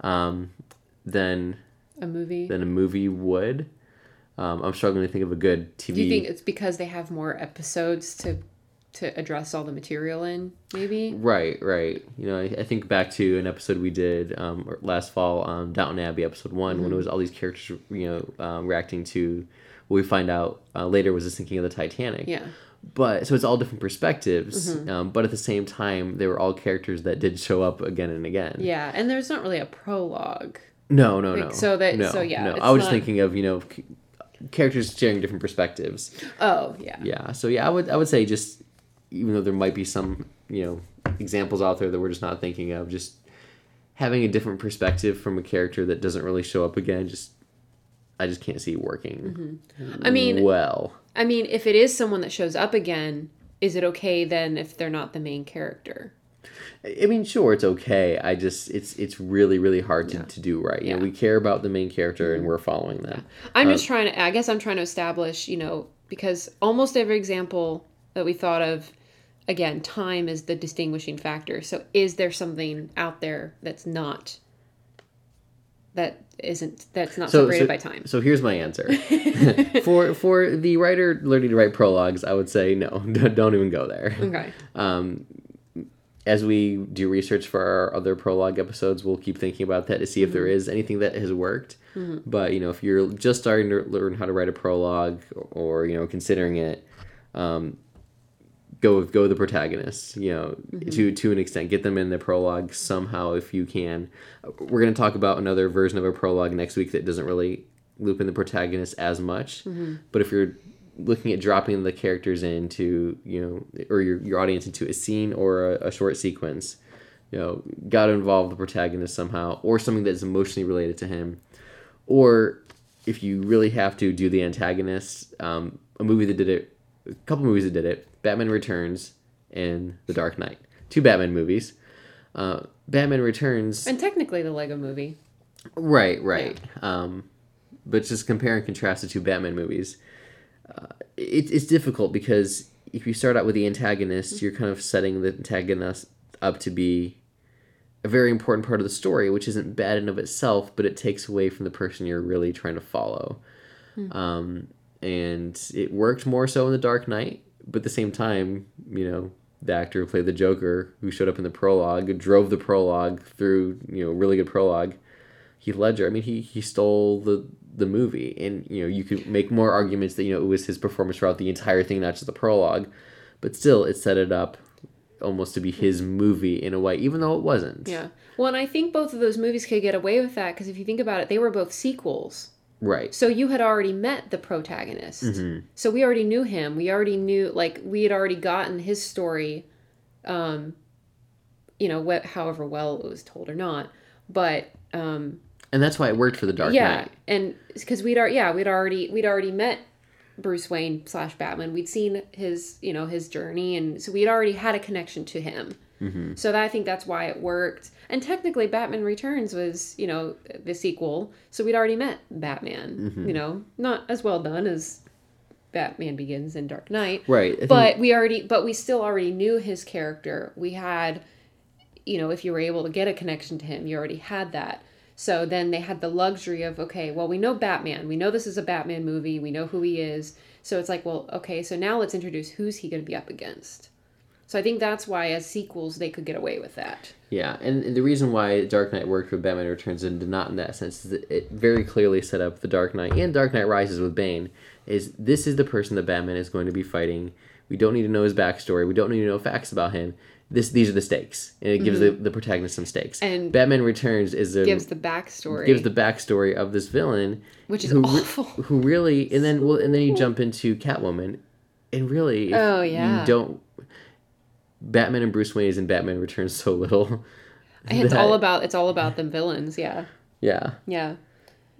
um, than A movie. than a movie would um, i'm struggling to think of a good tv Do you think it's because they have more episodes to to address all the material in? Maybe. Right, right. You know, I, I think back to an episode we did um, last fall on Downton Abbey, episode one, Mm-hmm. when it was all these characters, you know, um, reacting to what we find out uh, later was the sinking of the Titanic. Yeah. But so it's all different perspectives, Mm-hmm. um, but at the same time, they were all characters that did show up again and again. Yeah, and there's not really a prologue. No, no, Like, no. so that- no, so yeah, no. I was just not- thinking of you know characters sharing different perspectives. Oh, yeah. Yeah. So yeah, I would I would say just even though there might be some you know examples out there that we're just not thinking of, just having a different perspective from a character that doesn't really show up again, just I just can't see it working. Mm-hmm. I mean, well, I mean, if it is someone that shows up again, is it okay then if they're not the main character? I mean, sure, it's okay. I just it's it's really really hard to, to do right. You Yeah. Mm-hmm. we care about the main character and we're following them. I'm Uh, just trying to, I guess I'm trying to establish, you know, because almost every example that we thought of, again, time is the distinguishing factor. So is there something out there that's not, that isn't, that's not So, separated so, by time? so here's my answer. for for the writer learning to write prologues, I would say no, don't even go there. Okay. Um, as we do research for our other prologue episodes, we'll keep thinking about that to see if there Mm-hmm. is anything that has worked. But you know, if you're just starting to learn how to write a prologue, or you know, considering it, um, go with go with the protagonists. You know, Mm-hmm. to to an extent, get them in the prologue somehow if you can. We're gonna talk about another version of a prologue next week that doesn't really loop in the protagonist as much. Mm-hmm. But if you're looking at dropping the characters into you know or your, your audience into a scene or a, a short sequence you know got to involve the protagonist somehow or something that's emotionally related to him or if you really have to do the antagonist um, a movie that did it a couple movies that did it batman returns and the dark knight two batman movies uh, batman returns And technically the Lego movie. Right, right. Um, but just compare and contrast the two Batman movies. Uh, it, it's difficult because if you start out with the antagonist, you're kind of setting the antagonist up to be a very important part of the story, which isn't bad in of itself, but it takes away from the person you're really trying to follow. Um, and it worked more so in The Dark Knight, but at the same time, you know, the actor who played the Joker, who showed up in the prologue, drove the prologue through, you know, really good prologue. Heath Ledger. I mean, he he stole the the movie, and you know, you could make more arguments that you know it was his performance throughout the entire thing, not just the prologue, but still, it set it up almost to be his movie in a way, even though it wasn't. Yeah. Well, and I think both of those movies could get away with that because if you think about it, they were both sequels. Right. So you had already met the protagonist. Mm-hmm. So we already knew him. We already knew like we had already gotten his story um you know, what however well it was told or not. But um And that's why it worked for the Dark yeah, Knight. and because we'd already yeah, we'd already we'd already met Bruce Wayne slash Batman. We'd seen his you know his journey, and so we'd already had a connection to him. Mm-hmm. So that, I think that's why it worked. And technically, Batman Returns was you know the sequel, so we'd already met Batman. Mm-hmm. You know, not as well done as Batman Begins and Dark Knight, Right. Think- but we already but we still already knew his character. We had you know, if you were able to get a connection to him, you already had that. So then they had the luxury of, okay, well, we know Batman. We know this is a Batman movie. We know who he is. So it's like, well, okay, so now let's introduce who's he going to be up against. So I think that's why, as sequels, they could get away with that. Yeah, and the reason why Dark Knight worked with Batman Returns and did not in that sense is that it very clearly set up the Dark Knight and Dark Knight Rises with Bane. Is this is the person that Batman is going to be fighting? We don't need to know his backstory. We don't need to know facts about him. This these are the stakes, and it gives the, the protagonist some stakes. Mm-hmm. And Batman Returns is a Gives the backstory. gives the backstory of this villain, Which is who awful. who really, and then well, and then you jump into Catwoman, and really, Oh, yeah. you don't. Batman and Bruce Wayne is in Batman Returns so little. It's all about it's all about the villains. Yeah. yeah. Yeah.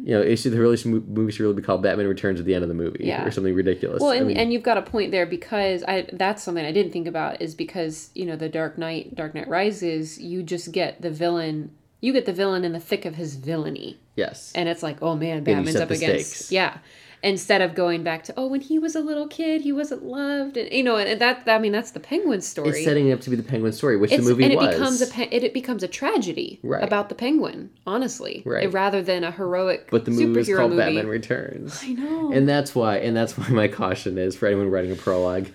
You know, it should the really movie should really be called Batman Returns at the end of the movie, Yeah. or something ridiculous. Well, I and, mean, and you've got a point there because I that's something I didn't think about is because you know the Dark Knight, Dark Knight Rises, you just get the villain, you get the villain in the thick of his villainy, yes, and it's like, oh man, Batman's up against stakes. yeah. Instead of going back to oh, when he was a little kid, he wasn't loved, and you know, and that I mean that's the Penguin story. it's setting it up to be the Penguin story, which It's- the movie and it was. becomes a pe- it, it becomes a tragedy Right. about the penguin, honestly, Right. Eh, rather than a heroic but the movie superhero called movie. Batman Returns. I know. And that's why, and that's why my caution is for anyone writing a prologue.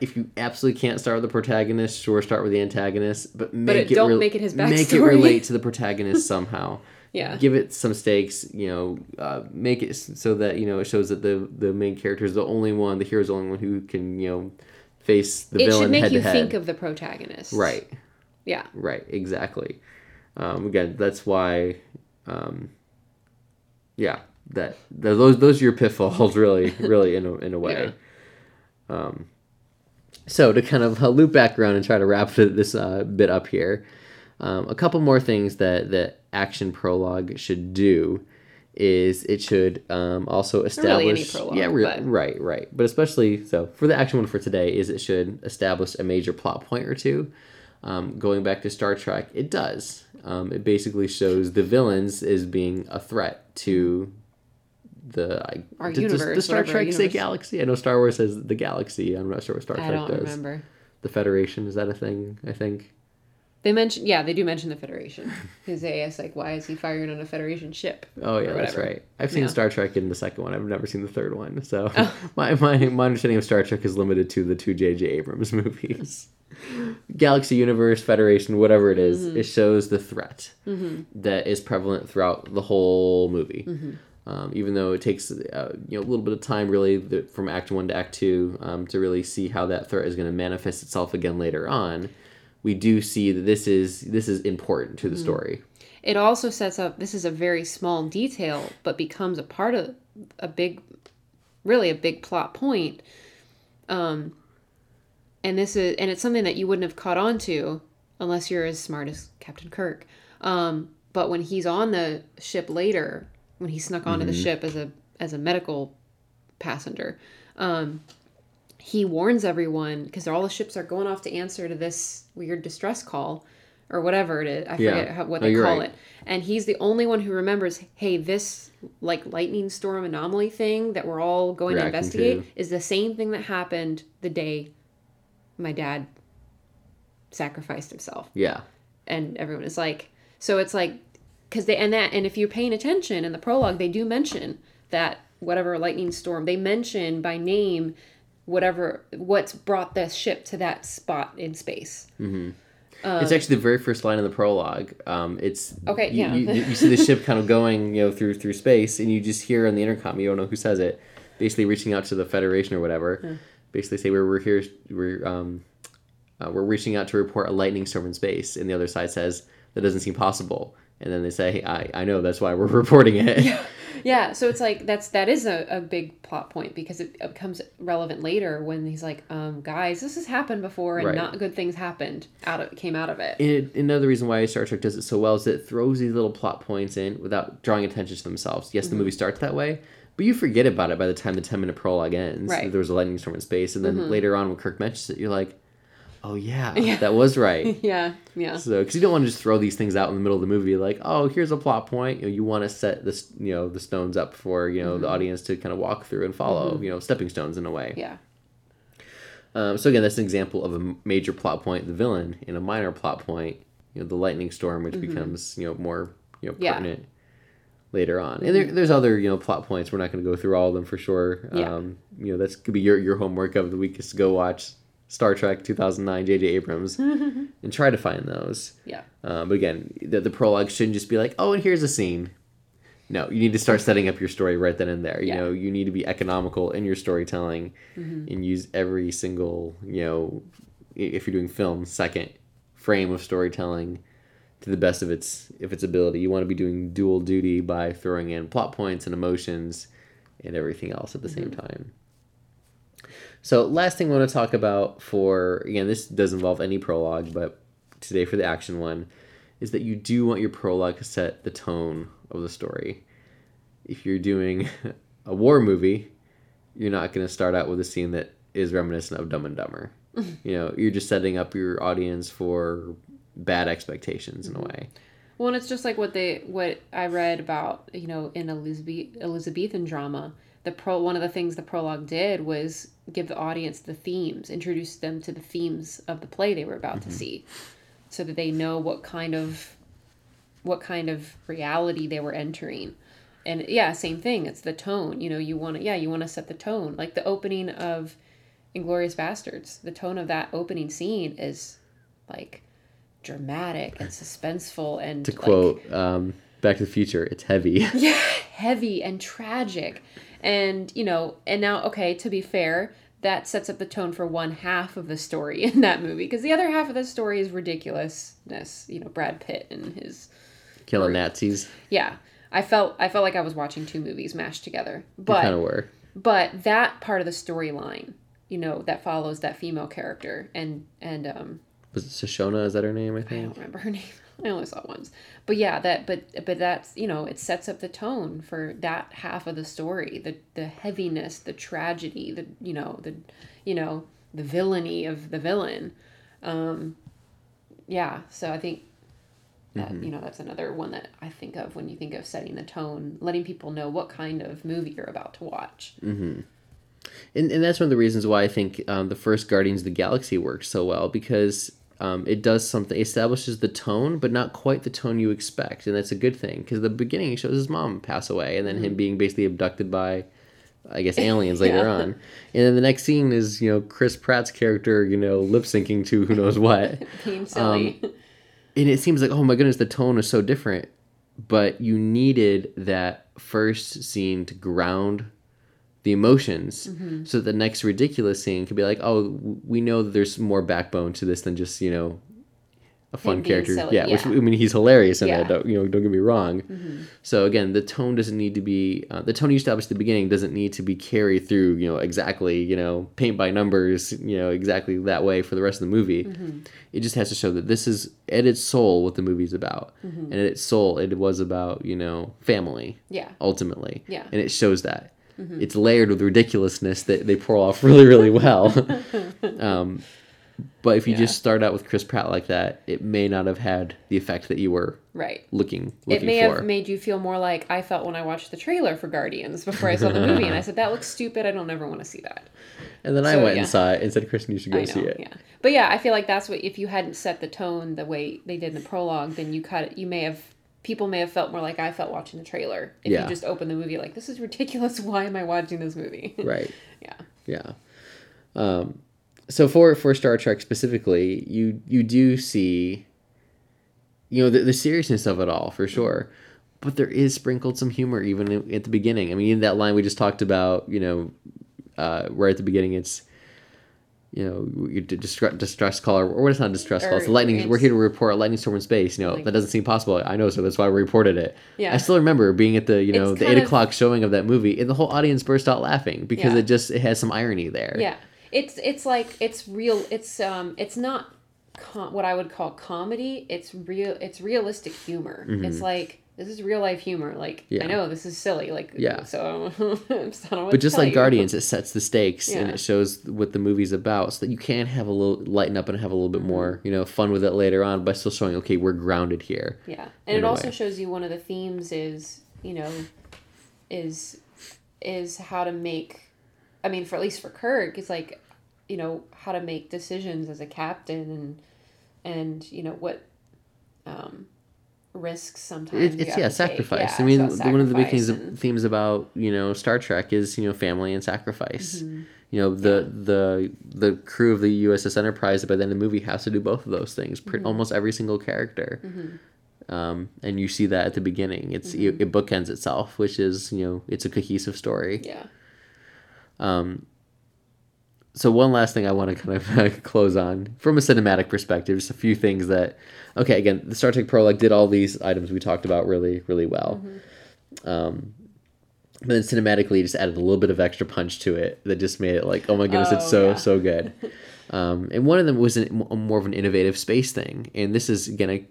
If you absolutely can't start with the protagonist, sure, start with the antagonist, but make it- don't make it his backstory. Make it relate to the protagonist somehow. Yeah. Give it some stakes. You know, uh, make it so that you know it shows that the the main character is the only one, the hero is the only one who can you know face the it villain should make head you to head. think of the protagonist, right. Yeah. Right, exactly. Um, again, that's why, um, yeah, that, those those are your pitfalls, really, really in a in a way. Um, so to kind of loop back around and try to wrap this uh, bit up here, um, a couple more things that that action prologue should do is it should um, also establish really prologue, yeah re- but- right right but especially so for the action one for today is it should establish a major plot point or two um, going back to Star Trek, it does. Um, it basically shows the villains as being a threat to the I, Our does- universe, Does Star whatever our Trek say galaxy? I know Star Wars says the galaxy. I'm not sure what Star I Trek don't does. remember. The Federation is that a thing? I think. They mention, yeah, they do mention the Federation. Because they ask, like, why is he firing on a Federation ship? Oh yeah, that's right. I've seen Yeah. Star Trek in the second one. I've never seen the third one. So Oh. my, my my understanding of Star Trek is limited to the two J.J. Abrams movies. Galaxy Universe Federation, whatever it is, Mm-hmm. it shows the threat that is prevalent throughout the whole movie. Mm-hmm. Um, even though it takes uh, you know a little bit of time, really, the, from Act One to Act Two, um, to really see how that threat is going to manifest itself again later on, we do see that this is this is important Mm-hmm. to the story. It also sets up, this is a very small detail, but becomes a part of a big, really a big plot point. Um, and this is, and it's something that you wouldn't have caught on to unless you're as smart as Captain Kirk. Um, but when he's on the ship later, when he snuck onto the ship as a as a medical passenger, um, he warns everyone because all the ships are going off to answer to this weird distress call or whatever it is. I Yeah. forget how, what they you're call right. it. And he's the only one who remembers, hey, this like lightning storm anomaly thing that we're all going to investigate to. is the same thing that happened the day my dad sacrificed himself Yeah. and everyone is like so it's like because they and that and if you're paying attention in the prologue they do mention that whatever lightning storm they mention by name whatever what's brought the ship to that spot in space it's actually the very first line in the prologue. Um, it's Um, Okay, you, yeah. You, you see the ship kind of going, you know, through through space, and you just hear on the intercom. You don't know who says it. Basically, reaching out to the Federation or whatever. Basically, say we're we're here. We're um, uh, we're reaching out to report a lightning storm in space, and the other side says that doesn't seem possible. And then they say, I, I know that's why we're reporting it. yeah so it's like that's that is a, a big plot point because it becomes relevant later when he's like um guys this has happened before and Right. not good things happened out of came out of it And another reason why Star Trek does it so well is that it throws these little plot points in without drawing attention to themselves. Yes, Mm-hmm. the movie starts that way, but you forget about it by the time the 10 minute prologue ends. Right. Mm-hmm. There was a lightning storm in space. And then later on, when Kirk mentions it, you're like, oh, yeah, that was right. yeah yeah so, because you don't want to just throw these things out in the middle of the movie, like, oh, here's a plot point. You, know, you want to set this, you know, the stones up for, you know, Mm-hmm. the audience to kind of walk through and follow, you know, stepping stones in a way. yeah Um, so again, that's an example of a major plot point, the villain, and a minor plot point, you know, the lightning storm, which becomes you know more you know Mm-hmm. Yeah. Mm-hmm. pertinent later on. And there, there's other you know plot points. We're not going to go through all of them for sure. Yeah. Um, you know, that's could be your your homework of the week is to go watch Star Trek 2009 J.J. Abrams and try to find those. yeah Um, but again, the, the prologue shouldn't just be like, oh, and here's a scene. No, you need to start setting up your story right then and there. You Yeah. know, you need to be economical in your storytelling Mm-hmm. and use every single, you know, if you're doing film, second frame of storytelling to the best of its if its ability. You want to be doing dual duty by throwing in plot points and emotions and everything else at the same time. So last thing I want to talk about for again this does involve any prologue, but today for the action one is that you do want your prologue to set the tone of the story. If you're doing a war movie, you're not going to start out with a scene that is reminiscent of Dumb and Dumber. you know, you're just setting up your audience for bad expectations in a mm-hmm. way. Well, and it's just like what they what I read about, you know, in Elizabeth Elizabethan drama. The pro one of the things the prologue did was give the audience the themes, introduce them to the themes of the play they were about to see, so that they know what kind of what kind of reality they were entering. And yeah, same thing. It's the tone. You know, you want to yeah, you want to set the tone. Like the opening of Inglourious Basterds. The tone of that opening scene is like dramatic and suspenseful and To like, quote um, Back to the Future, it's heavy. yeah heavy and tragic and you know and now okay to be fair that sets up the tone for one half of the story in that movie because the other half of the story is ridiculousness you know brad pitt and his Killing Nazis. yeah i felt i felt like i was watching two movies mashed together but kind of were. but that part of the storyline you know that follows that female character and and um Was it Shoshona? Is that her name? I think I don't remember her name. I only saw it once. But yeah, that but but that's you know it sets up the tone for that half of the story. The the heaviness, the tragedy, the you know the you know the villainy of the villain. Um, yeah, so I think that you know that's another one that I think of when you think of setting the tone, letting people know what kind of movie you're about to watch. and, and that's one of the reasons why I think um, the first Guardians of the Galaxy works so well because um, it does something establishes the tone, but not quite the tone you expect, and that's a good thing because the beginning shows his mom pass away, and then him being basically abducted by, I guess, aliens later Yeah. on, and then the next scene is you know Chris Pratt's character you know lip syncing to who knows what, Being silly. and it seems like oh my goodness the tone is so different, but you needed that first scene to ground the emotions Mm-hmm. so the next ridiculous scene could be like oh we know that there's more backbone to this than just you know a fun character silly, yeah, which i mean he's hilarious in Yeah. it don't you know don't get me wrong Mm-hmm. so again the tone doesn't need to be uh, the tone you established at the beginning doesn't need to be carried through you know exactly you know paint by numbers you know exactly that way for the rest of the movie Mm-hmm. it just has to show that this is at its soul what the movie's about Mm-hmm. and at its soul it was about you know family yeah. ultimately. Yeah. And it shows that. It's layered with ridiculousness that they pull off really, really well. um, but if you Yeah. just start out with Chris Pratt like that, it may not have had the effect that you were Right. looking for. it may for. have made you feel more like I felt when I watched the trailer for Guardians before I saw the movie, and I said that looks stupid. I don't ever want to see that. and then I went yeah. and saw it and said, Kristen, you should go know, see it. yeah. But yeah, I feel like that's what if you hadn't set the tone the way they did in the prologue, then you cut it. You may have people may have felt more like I felt watching the trailer. If Yeah. you just open the movie like this is ridiculous. Why am I watching this movie? Right. yeah. Yeah. Um, so for for Star Trek specifically, you you do see, you know, the, the seriousness of it all for sure, but there is sprinkled some humor even at the beginning. I mean, in that line we just talked about, you know, uh, right at the beginning, it's. You know, your d- distress, distress call, or what is not a distress call? It's Or the lightning. it's- We're here to report a lightning storm in space. You know, Like- that doesn't seem possible. I know, so that's why we reported it. Yeah. I still remember being at the you know It's the eight of- o'clock showing of that movie, and the whole audience burst out laughing because Yeah. it just it has some irony there. Yeah. It's it's like it's real. It's um it's not com- what I would call comedy. It's real. It's realistic humor. It's like this is real life humor. Like. Yeah. I know this is silly. Like Yeah. So I don't know But just like you. Guardians, it sets the stakes and it shows what the movie's about, so that you can have a little lighten up and have a little bit Mm-hmm. more, you know, fun with it later on, by still showing okay, we're grounded here. Yeah, and it also way. shows you one of the themes is you know, is is how to make. I mean, for at least for Kirk, it's like, you know, how to make decisions as a captain and and you know what, um, risks sometimes. It, it's yeah, sacrifice. Yeah, I mean, about one of the big things and- themes about you know Star Trek is you know family and sacrifice. Mm-hmm. You know the the the crew of the USS Enterprise by the end of the movie has to do both of those things. Pretty, Mm-hmm. Almost every single character. Um, and you see that at the beginning. It's Mm-hmm. it, it bookends itself, which is you know it's a cohesive story. Yeah. Um, so one last thing I want to kind of close on from a cinematic perspective, just a few things that, okay, again, the Star Trek prologue did all these items we talked about really, really well. Um, but then cinematically, just added a little bit of extra punch to it that just made it like, oh my goodness, it's Oh, so yeah. so good. Um, and one of them was an, more of an innovative space thing, and this is again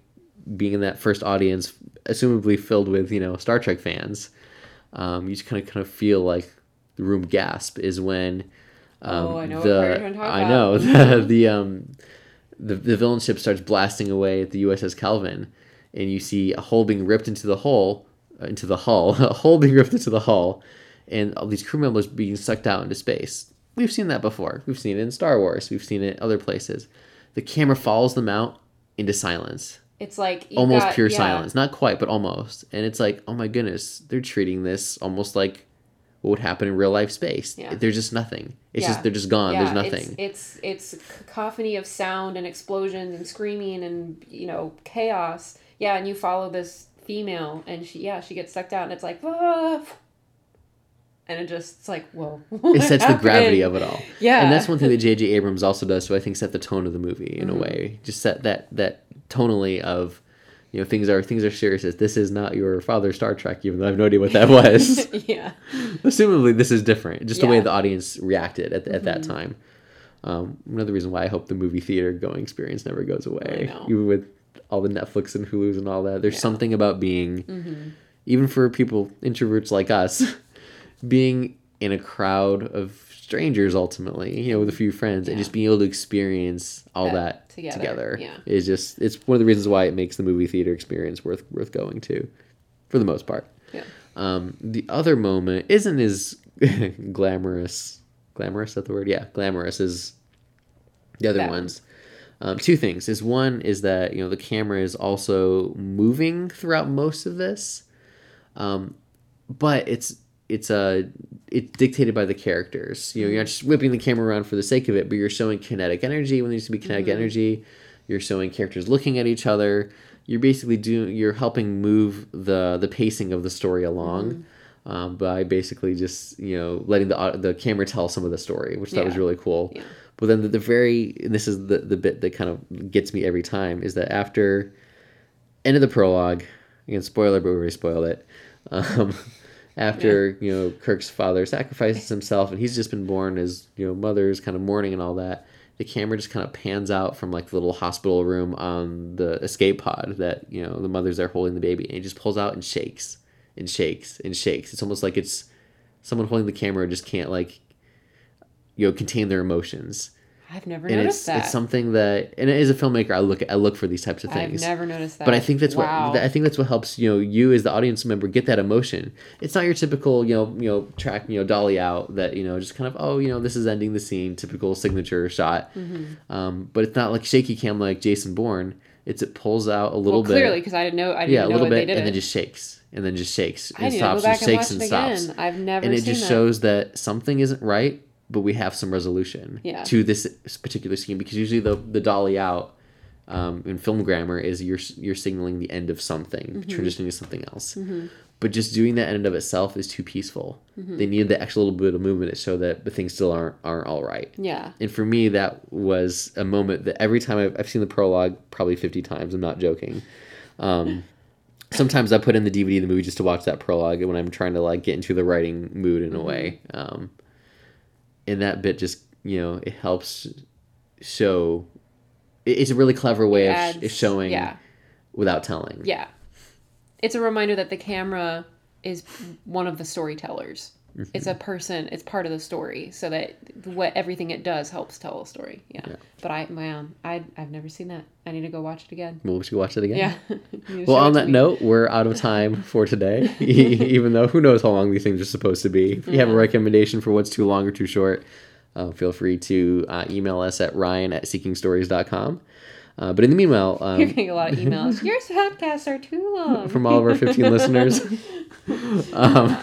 being in that first audience, assumably filled with you know Star Trek fans. Um, you just kind of kind of feel like the room gasp is when. Um, Oh, I know the part you're trying to I know the the um the the villain ship starts blasting away at the USS Kelvin, and you see a hole being ripped into the hole uh, into the hull, a hole being ripped into the hull, and all these crew members being sucked out into space. We've seen that before. We've seen it in Star Wars. We've seen it other places. The camera follows them out into silence, It's like almost got- pure yeah. silence. Not quite, but almost. And it's like, oh my goodness, they're treating this almost like what would happen in real life space. Yeah. There's just nothing. It's Yeah. just they're just gone. Yeah, There's nothing. It's, it's it's cacophony of sound and explosions and screaming and you know chaos. Yeah, and you follow this female and she yeah she gets sucked out and it's like ah, and it just it's like whoa. it sets the gravity of it all. Yeah. And that's one thing that J.J. Abrams also does to I think set the tone of the movie in Mm-hmm. a way. Just set that that tonally of you know things are things are serious. This is not your father's Star Trek, even though I have no idea what that was. yeah. Assumably, this is different. Just the way Mm-hmm. the audience reacted at, at that time. Um, another reason why I hope the movie theater going experience never goes away, even with all the Netflix and Hulu's and all that. There's Yeah. something about being, Mm-hmm. even for people introverts like us, being in a crowd of strangers ultimately, you know, with a few friends, and just being able to experience all That that, together, together, yeah. is just it's one of the reasons why it makes the movie theater experience worth worth going to, for the most part. Yeah. Um, the other moment isn't as glamorous. Glamorous, is that the word? Yeah, glamorous is the other That one. ones. Um, two things is one is that you know the camera is also moving throughout most of this, um, but it's it's uh, it's dictated by the characters. You know, you're not just whipping the camera around for the sake of it, but you're showing kinetic energy when there needs to be kinetic energy. You're showing characters looking at each other. You're basically doing you're helping move the the pacing of the story along. Um, by basically just you know letting the the camera tell some of the story, which that was really cool. Yeah. But then the, the very and this is the the bit that kind of gets me every time is that after end of the prologue, again spoiler, but we already spoiled it. Um, after you know Kirk's father sacrifices himself and he's just been born, his you know mother's kind of mourning and all that. The camera just kind of pans out from like the little hospital room on the escape pod that you know the mother's there holding the baby, and it just pulls out and shakes and shakes and shakes. It's almost like it's someone holding the camera just can't like you know contain their emotions I've never and noticed it's that. it's something that and as a filmmaker I look I look for these types of things. I've never noticed that. But I think that's wow. what I think that's what helps you know you as the audience member get that emotion. It's not your typical you know you know track you know dolly out that you know just kind of oh you know this is ending the scene typical signature shot. Mm-hmm. Um, but it's not like shaky cam like Jason Bourne. It's it pulls out a little well, bit. clearly because I didn't know I didn't yeah, a little bit, and then just shakes, and then just shakes, and stops, and shakes and it stops again. I've never and it just that. shows that something isn't right but we have some resolution Yeah. to this particular scene because usually the the dolly out um, in film grammar is you're you're signaling the end of something Mm-hmm. transitioning to something else but just doing that in and of itself is too peaceful Mm-hmm. they needed the extra little bit of movement to show that the things still aren't aren't all right Yeah. and for me that was a moment that every time I've, I've seen the prologue probably 50 times i'm not joking um, sometimes i put in the dvd of the movie just to watch that prologue when i'm trying to like get into the writing mood in a Mm-hmm. way um, and that bit just you know it helps show it's a really clever way of sh- showing Yeah. without telling Yeah. It's a reminder that the camera is one of the storytellers. Mm-hmm. It's a person, it's part of the story, so that what everything it does helps tell a story. Yeah. Yeah. But I man, I I've never seen that. I need to go watch it again. well we should watch it again Yeah. You need to Well, on that me. note, we're out of time for today. Even though who knows how long these things are supposed to be. If you have a recommendation for what's too long or too short, uh, feel free to uh, email us at ryan at seekingstories.com. Uh, but in the meanwhile, You're um, getting a lot of emails. Your podcasts are too long. from all of our 15 listeners. Um,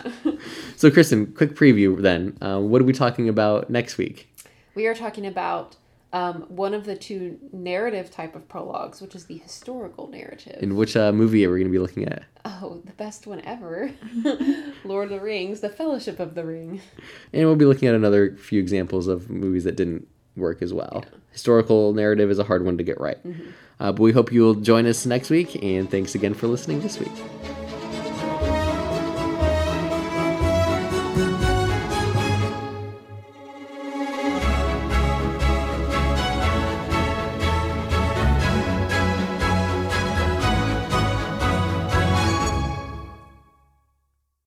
so, Kristen, quick preview then. Uh, what are we talking about next week? we are talking about um, one of the two narrative type of prologues, which is the historical narrative. In which uh, movie are we going to be looking at? oh, the best one ever, Lord of the Rings, The Fellowship of the Ring. And we'll be looking at another few examples of movies that didn't work as well. Historical narrative is a hard one to get right. Uh, but we hope you will join us next week, and thanks again for listening this week.